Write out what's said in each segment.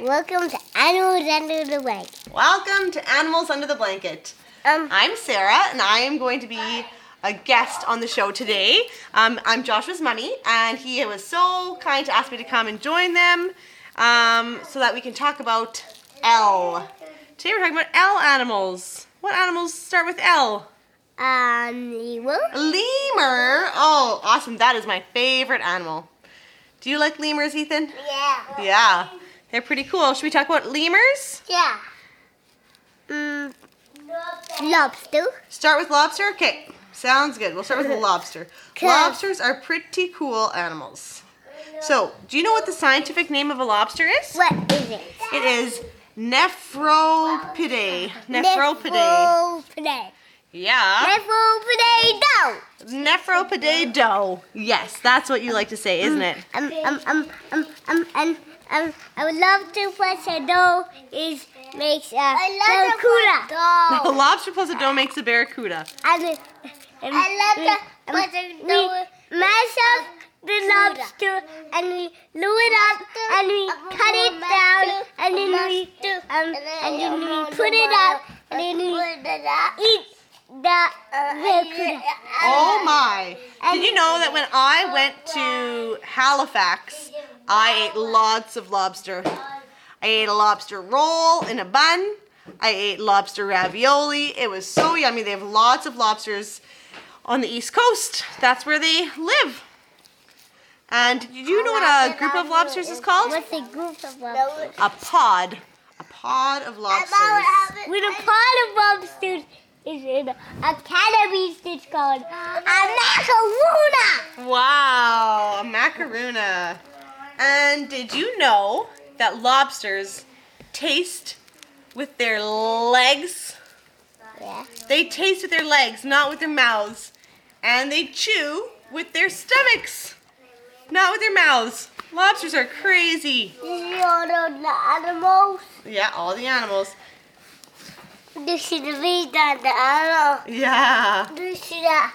Welcome to Animals Under the Blanket. Welcome to Animals Under the Blanket. Um, I'm Sarah, and I am going to be a guest on the show today. Um, I'm Joshua's mummy, and he was so kind to ask me to come and join them um, so that we can talk about L. Today we're talking about L animals. What animals start with L? um, lemur. Lemur. Oh, awesome. That is my favorite animal. Do you like lemurs, Ethan? Yeah. Yeah. They're pretty cool. Should we talk about lemurs? Yeah. Mm, lobster. Start with lobster? Okay. Sounds good. We'll start with the lobster. Lobsters are pretty cool animals. So, do you know what the scientific name of a lobster is? What is it? It is Nephropidae. Nephropidae. Nephropidae. Yeah. Nephropidae. No. Nephropidae dough. Yes, that's what you like to say, isn't it? Um, um, um, um, um, and um, I would love to plus a dough is makes a barracuda. A lobster plus a dough makes a barracuda. And, and I love the we mash up the lobster and we glue it up and we cut it down and then we um and then we put it up and then we eat the uh, barracuda. Oh my. Did you know that when I went to Halifax, I ate lots of lobster? I ate a lobster roll in a bun. I ate lobster ravioli. It was so yummy. They have lots of lobsters on the East Coast. That's where they live. And did you know what a group of lobsters is called? What's a group of lobsters? A pod. A pod of lobsters. With a pod of lobsters is in a canopy it's called a macaroona. Wow, a macaroona. And did you know that lobsters taste with their legs? Yeah. They taste with their legs, not with their mouths. And they chew with their stomachs, not with their mouths. Lobsters are crazy. Is all the animals. Yeah, all the animals. This is the meat and the animal. Yeah. This is the.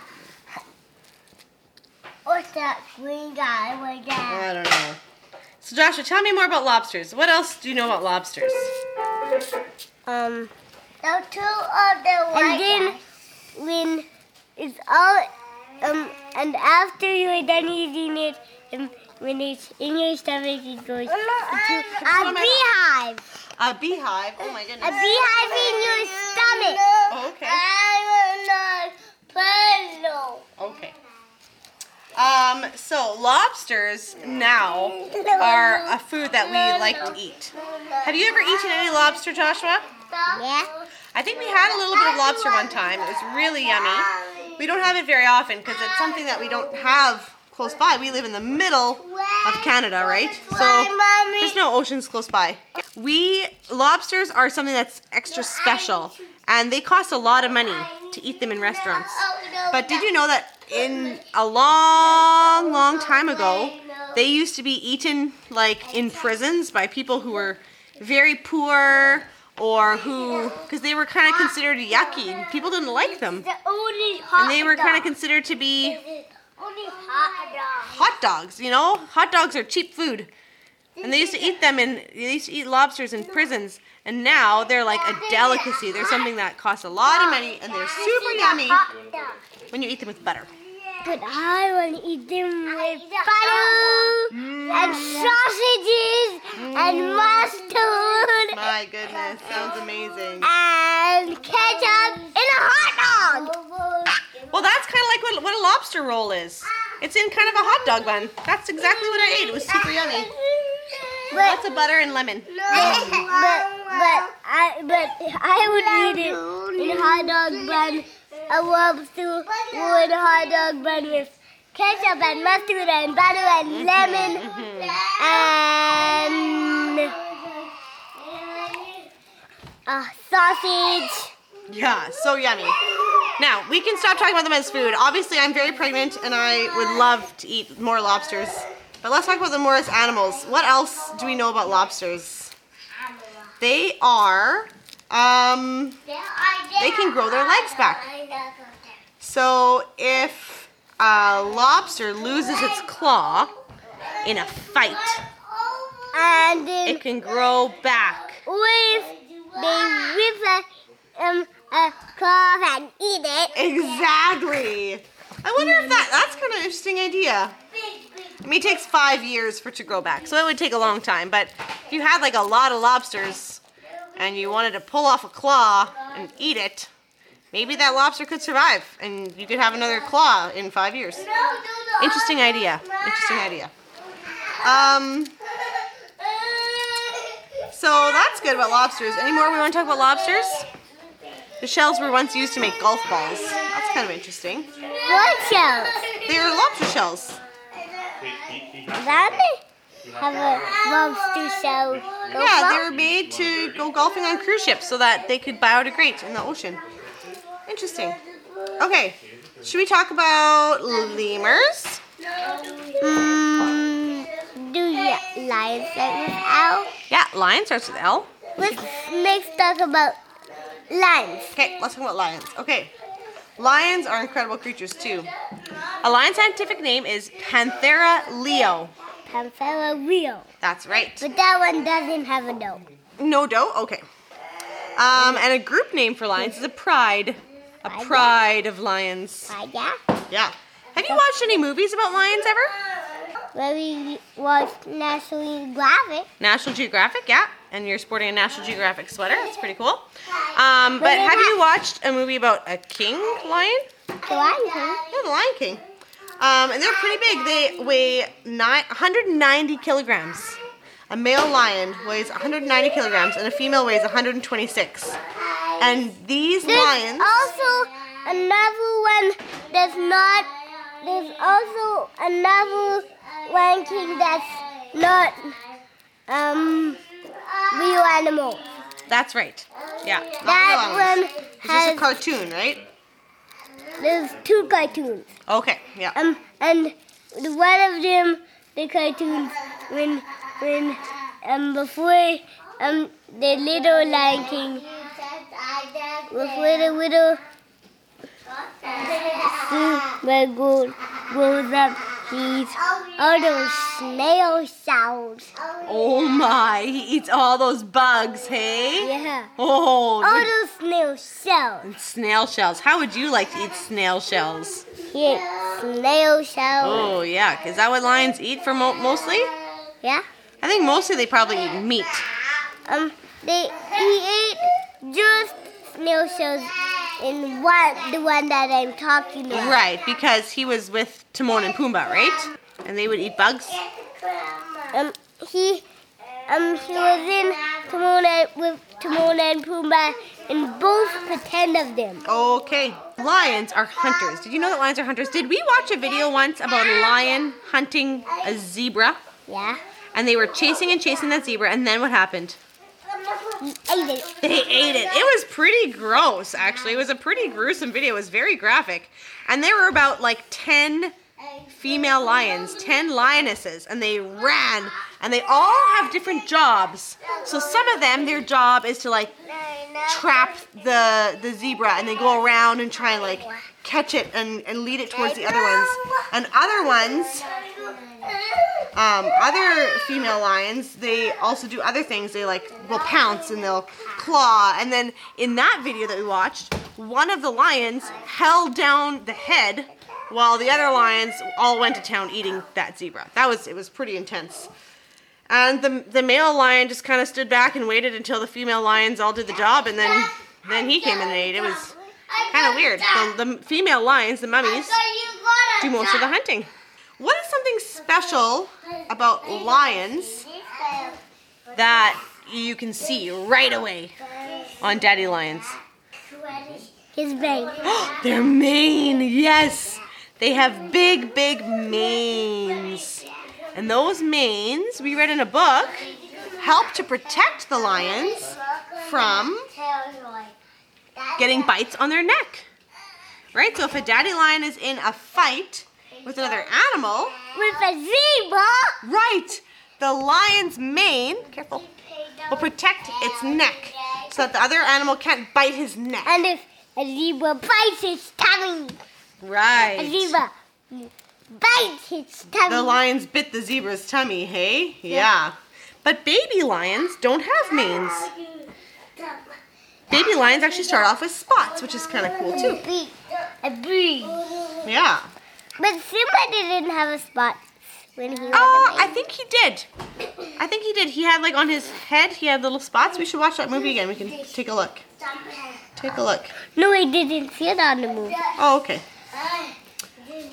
What's that green guy right there? I don't know. So Joshua, tell me more about lobsters. What else do you know about lobsters? Um. The two of the white And then when it's all um and after you're done eating it, um, when it's in your stomach, it goes into a beehive. A beehive. Oh my goodness. A beehive in your stomach. Oh, okay. I will not puzzle. Okay. Um, so lobsters now are a food that we like to eat. Have you ever eaten any lobster, Joshua? Yeah. I think we had a little bit of lobster one time. It was really yummy. We don't have it very often because it's something that we don't have close by. We live in the middle of Canada, right? So there's no oceans close by. We lobsters are something that's extra special, and they cost a lot of money to eat them in restaurants. But did you know that in a long, long time ago, they used to be eaten like in prisons by people who were very poor or who, because they were kind of considered yucky. People didn't like them. The only hot And they were kind of considered to be hot dog. hot dogs, you know? Hot dogs are cheap food. And they used to eat them in, they used to eat lobsters in prisons. And now they're like a delicacy. They're something that costs a lot of money and they're super yummy when you eat them with butter. But I want to eat them with butter and mm. sausages and mm. mustard My goodness, sounds amazing. and ketchup in a hot dog. Well, that's kind of like what, what a lobster roll is. It's in kind of a hot dog bun. That's exactly what I ate. It was super yummy. Lots of butter and lemon. But, but, but I but I would eat it in a hot dog bun, a lobster with a hot dog bun with ketchup and mustard and butter and lemon and sausage. Yeah, so yummy. Now, we can stop talking about them as food. Obviously, I'm very pregnant and I would love to eat more lobsters. But let's talk about them more as animals. What else do we know about lobsters? They are, um, they can grow their legs back. So if a lobster loses its claw in a fight, and it can grow back. with they rip a um a cloth and eat it. Exactly. I wonder if that that's kind of an interesting idea. I mean, it takes five years for it to grow back, so it would take a long time. But if you had like a lot of lobsters and you wanted to pull off a claw and eat it, maybe that lobster could survive and you could have another claw in five years. Interesting idea. Interesting idea. Um, so that's good about lobsters. Any more we want to talk about lobsters? The shells were once used to make golf balls. That's kind of interesting. What shells? They're lobster shells. That have a lobster shell. Go Yeah, they were made to go golfing on cruise ships so that they could biodegrade in the ocean. Interesting. Okay, should we talk about lemurs? Mm, do you lions start with L? Yeah, lion starts with L. Let's next talk about lions. Okay, let's talk about lions. Okay, lions are incredible creatures too. A lion's scientific name is Panthera leo. Panthera Rio. That's right. But that one doesn't have a note. No dough? Okay. Um, and a group name for lions is a pride. A pride of lions. Uh, yeah. Yeah. Have you watched any movies about lions ever? Where we watched National Geographic. National Geographic, yeah. And you're sporting a National Geographic sweater. That's pretty cool. Um, but have you watched a movie about a king lion? The Lion King. Yeah, the Lion King. Um, and they're pretty big. They weigh nine, 190 kilograms. A male lion weighs 190 kilograms, and a female weighs 126. And these There's lions. also another one that's not. There's also another Lion King that's not um real animal. That's right. Yeah. not That one It's just a cartoon, right? There's two cartoons. Okay. Yeah. Um, and one of them, the cartoons, when when um before um the little Lion King, before the little Simba goes goes up, he's all those snail sounds. Oh my! He eats all those bugs. Hey. Yeah, Oh. all those snail shells. Snail shells. How would you like to eat snail shells? He ate snail shells. Oh yeah, is that what lions eat for mo- mostly? Yeah. I think mostly they probably eat meat. Um, they he ate just snail shells in one the one that I'm talking about. Right, because he was with Timon and Pumbaa, right? And they would eat bugs. Um, he um he was in Timon and, with Timon and Pumbaa, and both pretend of them. Okay. Lions are hunters. Did you know that lions are hunters? Did we watch a video once about a lion hunting a zebra? Yeah. And they were chasing and chasing that zebra, and then what happened? Ate it. They ate it. It was pretty gross, actually. It was a pretty gruesome video. It was very graphic. And there were about like 10 female lions, 10 lionesses, and they ran. And they all have different jobs. So some of them, their job is to like trap the the zebra and they go around and try and like catch it and, and lead it towards the other ones. And other ones, um, other female lions, they also do other things. They like will pounce and they'll claw. And then in that video that we watched, one of the lions held down the head while the other lions all went to town eating that zebra. That was it was pretty intense. And the the male lion just kind of stood back and waited until the female lions all did the job, and then then he came and ate. It was kind of weird. The, the female lions, the mummies, do most of the hunting. What is something special about lions that you can see right away on daddy lions? His mane. Their mane, yes. They have big, big manes. And those manes, we read in a book, help to protect the lions from getting bites on their neck. Right? So if a daddy lion is in a fight with another animal, with a zebra. right, the lion's mane, careful, will protect its neck so that the other animal can't bite his neck. And if a zebra bites his tummy, a Right. zebra bites his tummy. The lions bit the zebra's tummy, hey? Yeah. But baby lions don't have manes. Baby lions actually start off with spots, which is kind of cool too. Bee. A bee. Yeah. But Simba didn't have a spot when he was Oh, a I baby. think he did. I think he did. He had like on his head, he had little spots. We should watch that movie again. We can take a look. Take a look. No, I didn't see it on the movie. Oh, okay.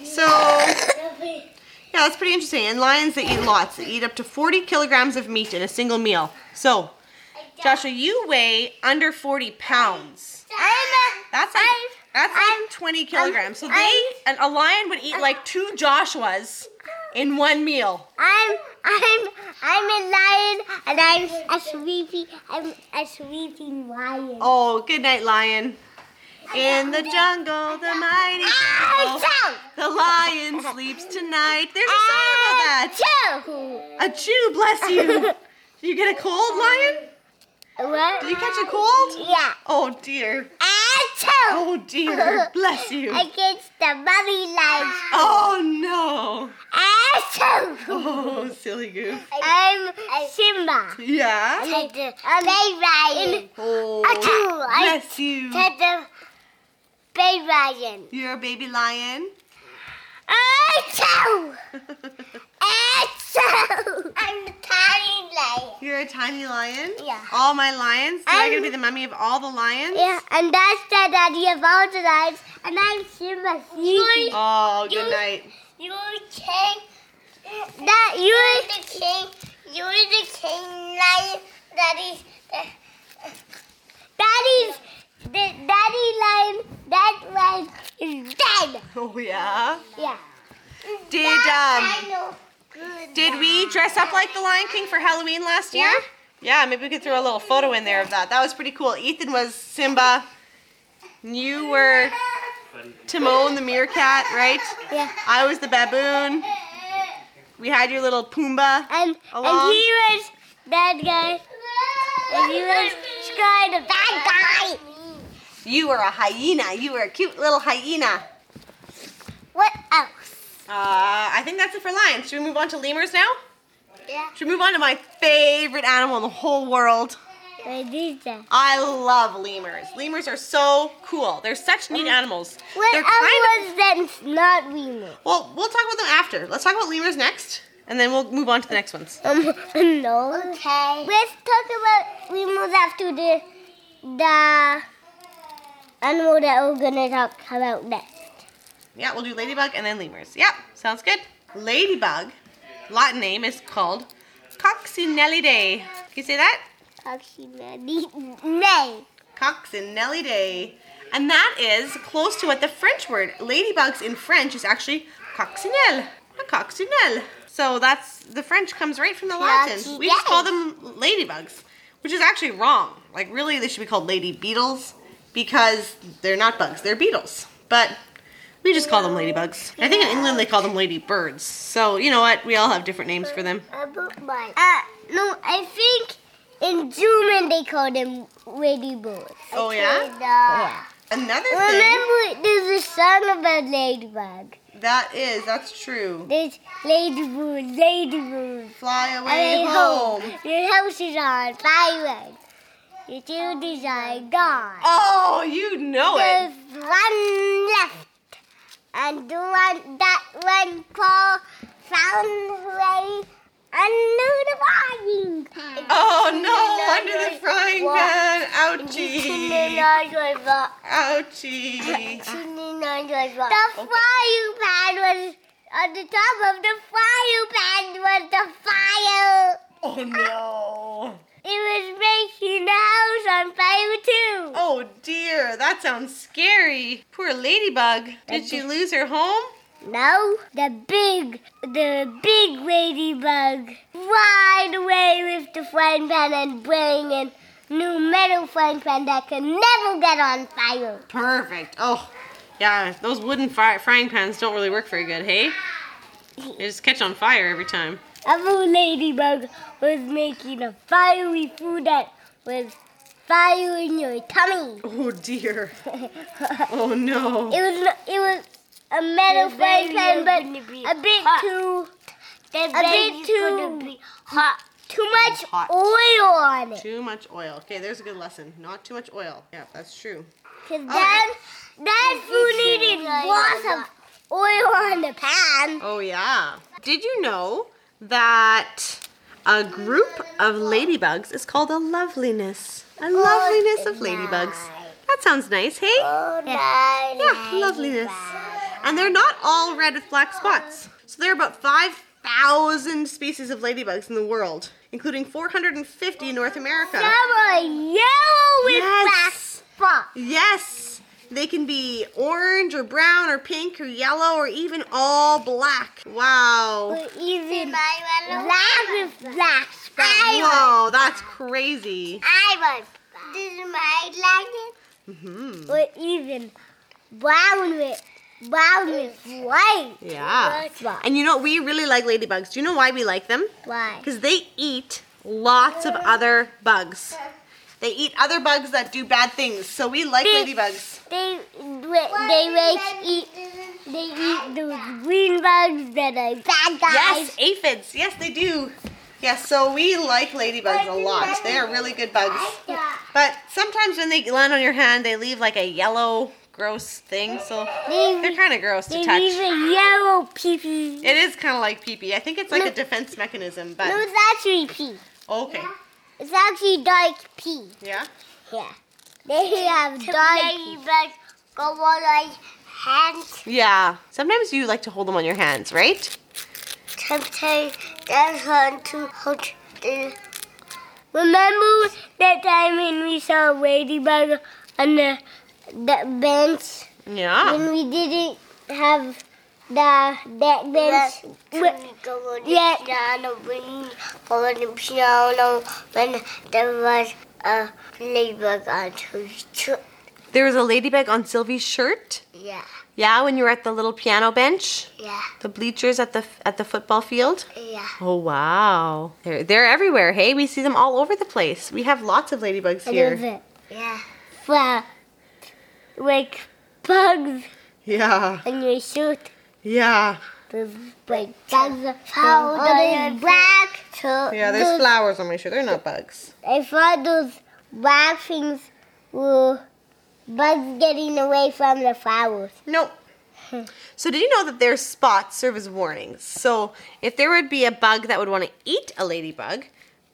So, yeah, that's pretty interesting. And lions, they eat lots. They eat up to 40 kilograms of meat in a single meal. So, Joshua, you weigh under 40 pounds. I'm That's like, that's like 20 kilograms. So they, a lion would eat like two Joshuas in one meal. I'm I'm I'm a lion and I'm a sleepy I'm a sleeping lion. Oh, good night, lion. In the jungle, the mighty jungle, the lion sleeps tonight. There's a song about that. A chew, bless you. You get a cold, lion? What? Did you catch a cold? Yeah. Oh dear. Achoo! Oh dear. Bless you. Against the muddy lion. Oh no. Achoo! Oh, silly goof. I'm Simba. Yeah. Take uh, the bay lion. Oh, Achoo! Bless you. Uh, take the bay lion. You're a baby lion. Achoo! Achoo! I'm the tiny lion. You're a tiny lion. Yeah. All my lions. So I'm I'm- gonna be the mummy of all the lions. Yeah, and that's the daddy of all the lions, and I'm Simba sleeping. Oh, good You- night. You're king. That you're the king. You're the king lion. Daddy's. Daddy's. The daddy lion. That lion is dead. Oh yeah. Yeah. Did That um did we dress up like the Lion King for Halloween last year? Yeah. Yeah, maybe we could throw a little photo in there of that. That was pretty cool. Ethan was Simba. You were Timon the meerkat, right? Yeah. I was the baboon. We had your little Pumbaa. And Along. and he was bad guy. And he was Sky the bad guy. You are a hyena. You are a cute little hyena. What else? Uh, I think that's it for lions. Should we move on to lemurs now? Yeah. Should we move on to my favorite animal in the whole world? What is that? I love lemurs. Lemurs are so cool. They're such neat animals. What They're kind else that's not lemur? Well, we'll talk about them after. Let's talk about lemurs next, and then we'll move on to the next ones. Um, no. Okay. Let's talk about lemurs after the the animal that we're gonna talk about next. Yeah, we'll do ladybug and then lemurs. Yep, sounds good. Ladybug, Latin name is called Coccinellidae. Can you say that? Coccinellidae. Coccinellidae. And that is close to what the French word ladybugs in French is actually coccinelle. A coccinelle. So that's the French comes right from the Latin. We just call them ladybugs, which is actually wrong. Like really they should be called lady beetles because they're not bugs, they're beetles. But we just call them ladybugs. I think in England they call them ladybirds. So you know what? We all have different names for them. Uh, no, I think in German they call them ladybirds. Oh yeah? Yeah. Another thing Remember, there's a song about ladybug. that is that's true. There's ladybird, ladybird. Fly I away mean, home. Your house is on fire. Your children are gone. Oh, you know it. There's one left. And the one that one Paul found way under the frying pan. Oh no, under the frying What? pan. Ouchie. on your va- Ouchie. turning on your va- The frying pan was on the top of the frying pan was the fire. Oh no. Oh dear, that sounds scary. Poor ladybug. Did she lose her home? No, the big, the big ladybug flying away with the frying pan and bring in new metal frying pan that can never get on fire. Perfect. Oh, yeah, those wooden fry- frying pans don't really work very good, hey? They just catch on fire every time. Every ladybug was making a fiery food that was fire in your tummy. Oh dear. Oh no. It was it was a metal frying pan, but a bit too a bit too hot. too much Hot. oil on it. Too much oil. Okay, there's a good lesson. Not too much oil. Yeah, that's true. Cause then, then food needed lots of oil on the pan. Oh, yeah. Did you know that a group of ladybugs is called a loveliness? A loveliness of ladybugs. That sounds nice, hey? Oh, Yeah, loveliness. And they're not all red with black spots. So there are about 5,000 species of ladybugs in the world, including 450 in North America. Some are yellow with black spots. Yes. They can be orange or brown or pink or yellow or even all black. Wow. Or even black with black spots. Whoa, that's crazy. I was. This is my hmm Or even brown with brown with white. Yeah. spots. And you know, we really like ladybugs. Do you know why we like them? Why? Because they eat lots of other bugs. They eat other bugs that do bad things. So we like They- ladybugs. They they like eat they eat those green bugs that are bad guys. Yes, aphids. Yes, they do. Yes, so we like ladybugs a lot. They are really good bugs. But sometimes when they land on your hand, they leave like a yellow, gross thing. So They, they're kind of gross to they touch. leave a yellow pee pee. It is kind of like pee pee. I think it's like No. a defense mechanism, but No, it's actually pee. okay. It's actually dark pee. Yeah. Yeah. They have dark pee. go on like hands. Yeah. Sometimes you like to hold them on your hands, right? Sometimes that's hard to hold. the- Remember that time when we saw a ladybug on the, the bench Yeah. when we didn't have the that bench? Wi- yeah. piano, when we go on the piano, when there was a ladybug on his shirt. There was a ladybug on Sylvie's shirt. Yeah, Yeah, when you were at the little piano bench, yeah, the bleachers at the at the football field. yeah. Oh wow. They're they're everywhere. Hey, we see them all over the place. We have lots of ladybugs I love here. it. Yeah. Well, like bugs Yeah. on your shirt. Yeah. Those like bugs how black. So Yeah, there's those, flowers on my shirt. They're not bugs. I thought those black things were bugs getting away from the flowers. Nope. So did you know that their spots serve as warnings? So if there would be a bug that would want to eat a ladybug,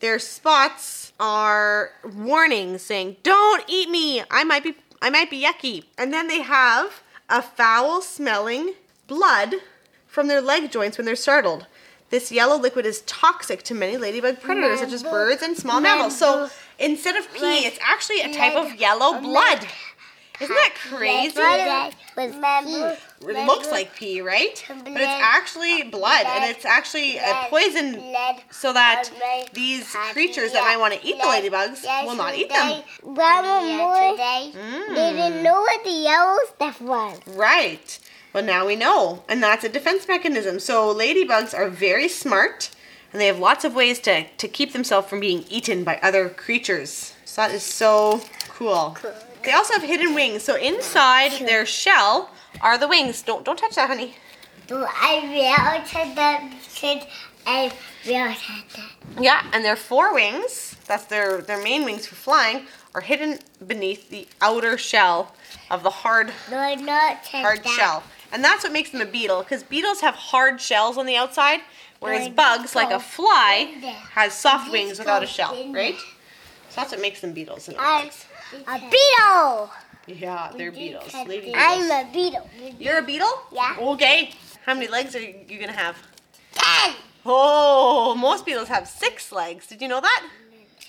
their spots are warnings saying, "Don't eat me. I might be I might be yucky." And then they have a foul smelling blood from their leg joints when they're startled. This yellow liquid is toxic to many ladybug predators such as birds and small mammals. So instead of pee, it's actually a type of yellow blood. Isn't that crazy? It looks like pee, right? But it's actually blood, and it's actually a poison so that these creatures that might want to eat the ladybugs will not eat them. They Mm, didn't know what the yellow stuff was. right. Well, now we know, and that's a defense mechanism. So ladybugs are very smart, and they have lots of ways to, to keep themselves from being eaten by other creatures. So that is so cool. They also have hidden wings. So inside their shell are the wings. Don't don't touch that, honey. Do I realize that since I realized that? Yeah, and their four wings, that's their, their main wings for flying, are hidden beneath the outer shell of the hard not hard that? shell. And that's what makes them a beetle, because beetles have hard shells on the outside, whereas bugs, like a fly, has soft wings without a shell, right? So that's what makes them beetles. And I'm a beetle. yeah, they're beetles. I'm beetles. a beetle. You're a beetle? Yeah. Okay. How many legs are you gonna have? Ten. Oh, most beetles have six legs. Did you know that?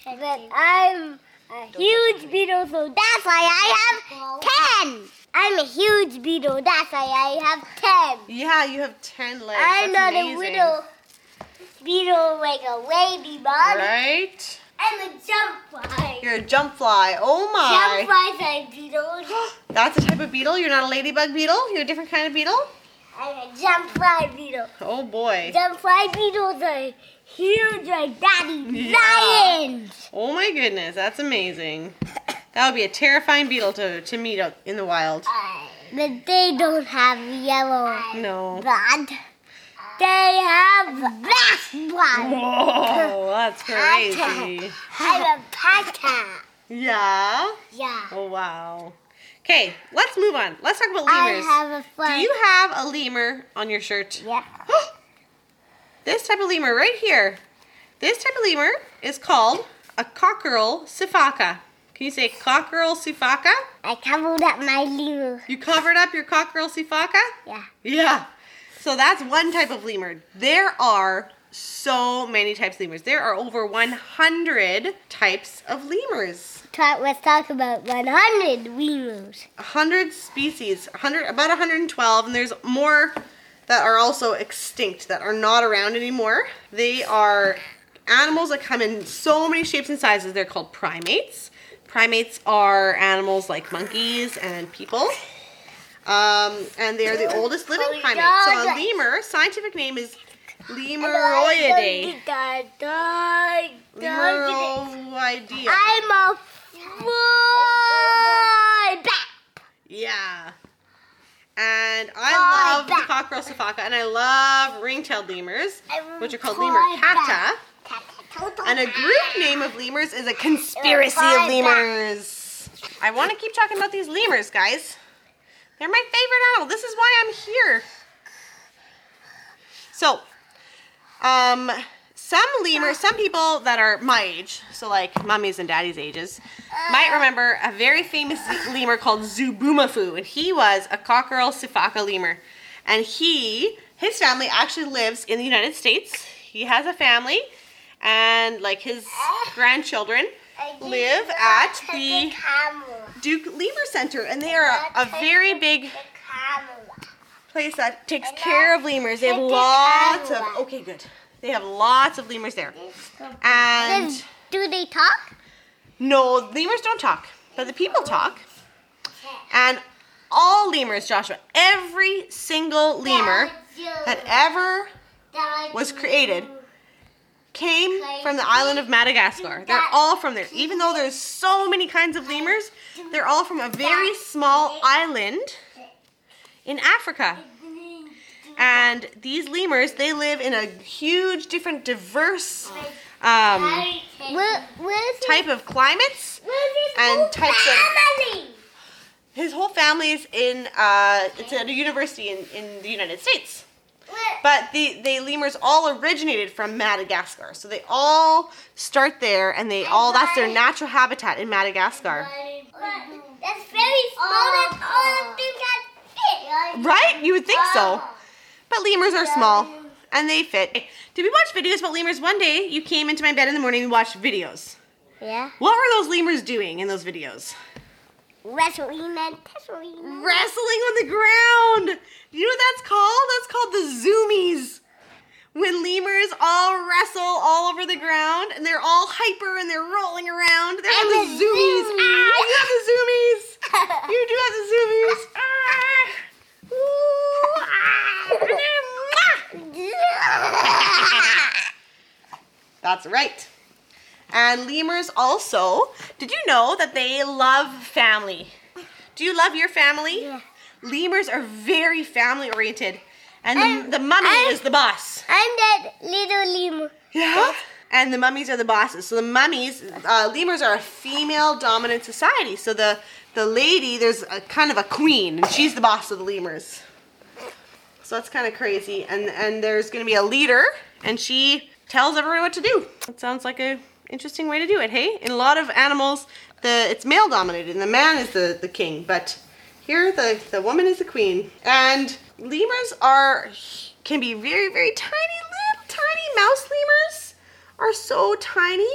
But I'm a huge beetle, so that's why I have ten. I'm a huge beetle, that's why I have ten. Yeah, you have ten legs. I'm That's not a amazing. little beetle like a ladybug. Right? I'm a jump fly. You're a jump fly. Oh my. Jump flies are beetles. That's a type of beetle. You're not a ladybug beetle. You're a different kind of beetle. I'm a jump fly beetle. Oh boy. Jump fly beetles are huge like daddy Yeah. lions. Oh my goodness. That's amazing. That would be a terrifying beetle to, to meet out in the wild. But they don't have yellow No. blood. they have that one. Whoa, that's crazy. I'm a pata. Yeah. Yeah. Oh wow. Okay, let's move on. Let's talk about I lemurs. have a Do you have a lemur on your shirt? Yeah. this type of lemur right here. This type of lemur is called a Coquerel sifaka. Can you say Coquerel sifaka? I covered up my lemur. You covered up your Coquerel sifaka? Yeah. Yeah. So that's one type of lemur. There are so many types of lemurs. There are over 100 types of lemurs. Let's talk about 100 lemurs. 100 species, 100 about 112 and there's more that are also extinct that are not around anymore. They are animals that come in so many shapes and sizes. They're called primates. Primates are animals like monkeys and people. Um, and they are the oldest living primate. So a lemur, scientific name is Lemuroidae. Lemuroidea. I'm a fly back. Yeah. And I love the sifaka, and I love ring-tailed lemurs, which are called lemur catta. And a group name of lemurs is a conspiracy of lemurs. I want to keep talking about these lemurs, guys. They're my favorite animal. This is why I'm here. So, um, some lemurs, some people that are my age, so like mummies and daddies' ages, might remember a very famous lemur called Zoboomafoo, and he was a Coquerel sifaka lemur. And he, his family actually lives in the United States. He has a family, and like his grandchildren live at the Duke Lemur Center, and they are a, a very big place that takes care of lemurs. They have lots of okay, good. They have lots of lemurs there, and do they talk? no, lemurs don't talk, but the people talk. And all lemurs, Joshua, every single lemur that ever was created came from the island of Madagascar. They're all from there. Even though there's so many kinds of lemurs, they're all from a very small island in Africa. And these lemurs, they live in a huge, different, diverse um, Where, where's type of climates. and types of- His whole family is in, uh, it's at a university in, in the United States. Where- But the, the lemurs all originated from Madagascar. So they all start there and they all, that's their natural habitat in Madagascar. That's very small. That's all of them can fit. Right? You would think so. Oh. But lemurs are small and they fit. Did we watch videos about lemurs? One day you came into my bed in the morning and watched videos. Yeah. What were those lemurs doing in those videos? Wrestling and tussling. Wrestling on the ground. You know what that's called? That's called the zoomies. When lemurs all wrestle all over the ground and they're all hyper and they're rolling around. They're I'm the zoomies. Ah, you have the zoomies. You do have the zoomies. Ah. Ooh. And then, mwah. That's right. And lemurs also, did you know that they love family? Do you love your family? Yeah. Lemurs are very family oriented. And the, the mummy and- is the boss. I'm that little lemur. Yeah. And the mummies are the bosses. So the mummies, uh, lemurs are a female dominant society. So the, the lady, there's a kind of a queen, and she's the boss of the lemurs. So that's kind of crazy. And and there's going to be a leader, and she tells everyone what to do. It sounds like a interesting way to do it. Hey, in a lot of animals, the it's male dominated, and the man is the the king. But here, the the woman is the queen. And lemurs are can be very very tiny, little tiny mouse lemurs are so tiny.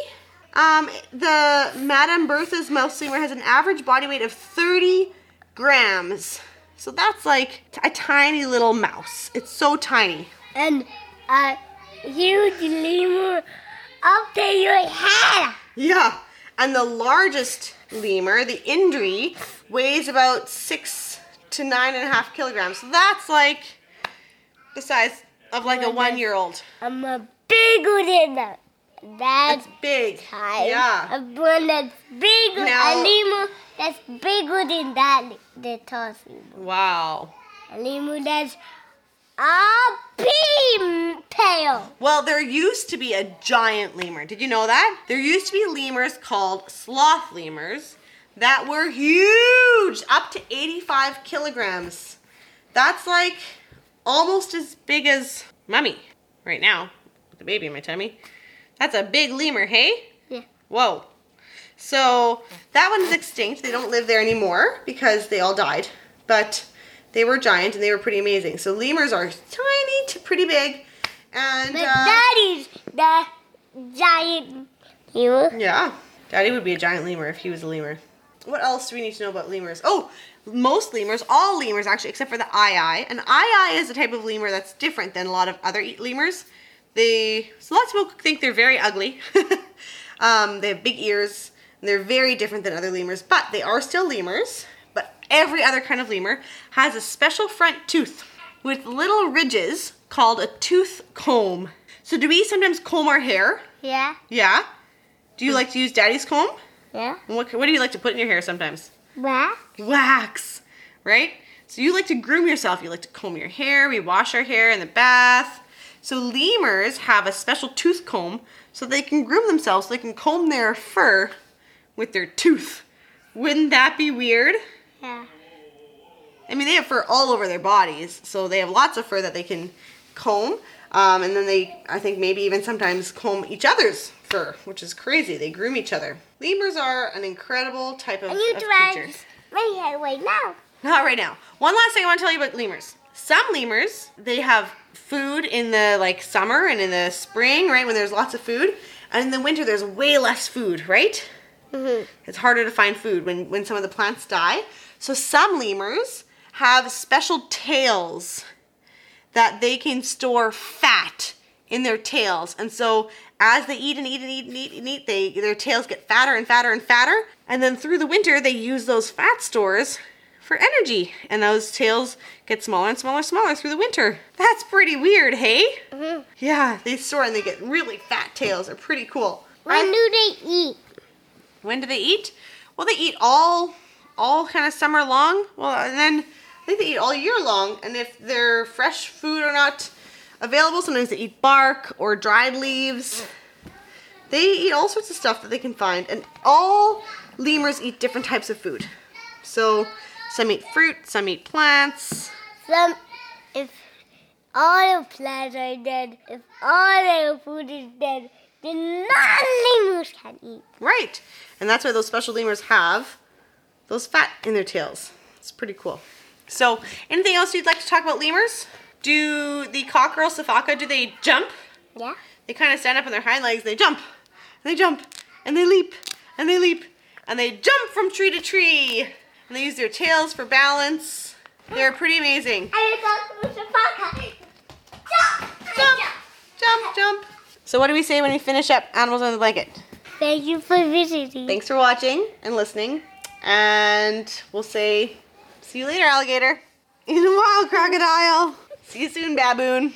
Um, the Madame Bertha's mouse lemur has an average body weight of 30 grams. So that's like a tiny little mouse. It's so tiny. And a huge lemur up to your head. Yeah. And the largest lemur, the Indri, weighs about six to nine and a half kilograms. So that's like the size of like a one year old. I'm a bigger than that. That's That's big. time. Yeah. A one that's bigger. Now- a lemur that's bigger than that. The tall lemur. Wow. A lemur that's a beam tail. Well, there used to be a giant lemur. Did you know that? There used to be lemurs called sloth lemurs that were huge, up to 85 kilograms. That's like almost as big as Mummy right now, with the baby in my tummy. That's a big lemur, hey? Yeah. Whoa. So that one's extinct. They don't live there anymore because they all died. But they were giant and they were pretty amazing. So lemurs are tiny to pretty big. And But uh, Daddy's the giant lemur. yeah, Daddy would be a giant lemur if he was a lemur. What else do we need to know about lemurs? Oh, most lemurs, all lemurs actually, except for the aye-aye. An aye-aye is a type of lemur that's different than a lot of other lemurs. They, so lots of people think they're very ugly. um, they have big ears. And they're very different than other lemurs, but they are still lemurs. But every other kind of lemur has a special front tooth with little ridges called a tooth comb. So do we sometimes comb our hair? Yeah. Yeah. Do you mm. like to use daddy's comb? Yeah. What, what do you like to put in your hair sometimes? What? Wax, right? So you like to groom yourself. You like to comb your hair. We wash our hair in the bath. So lemurs have a special tooth comb so they can groom themselves. So they can comb their fur with their tooth. Wouldn't that be weird? Yeah. I mean, they have fur all over their bodies, so they have lots of fur that they can comb. Um, and then they, I think, maybe even sometimes comb each other's fur, which is crazy. They groom each other. Lemurs are an incredible type of, of creature. hair right now. Not right now. One last thing I want to tell you about lemurs. Some lemurs, they have food in the like summer and in the spring, right, when there's lots of food. And in the winter, there's way less food, right? Mm-hmm. It's harder to find food when, when some of the plants die. So some lemurs have special tails that they can store fat in their tails. And so as they eat and eat and eat and eat and eat, they their tails get fatter and fatter and fatter. And then through the winter they use those fat stores for energy. And those tails get smaller and smaller and smaller through the winter. That's pretty weird, hey? Mhm. Yeah, they store and they get really fat tails. They're pretty cool. When I- do they eat? when do they eat? Well, they eat all all kind of summer long. Well, and then I think they eat all year long. And if their fresh food are not available, sometimes they eat bark or dried leaves. They eat all sorts of stuff that they can find, and all lemurs eat different types of food. So some eat fruit, some eat plants. Some, if all the plants are dead, if all the food is dead, then non-lemurs can eat. Right, and that's why those special lemurs have those fat in their tails. It's pretty cool. So, anything else you'd like to talk about lemurs? Do the Coquerel sifaka, do they jump? Yeah. They kind of stand up on their hind legs, they jump, and they jump, and they leap, and they leap, and they jump from tree to tree, and they use their tails for balance. They're pretty amazing. I got the Jump! Jump, jump, jump. So, what do we say when we finish up Animals on the Blanket? Thank you for visiting. Thanks for watching and listening, and we'll say, see you later, alligator. In a while, crocodile. See you soon, baboon.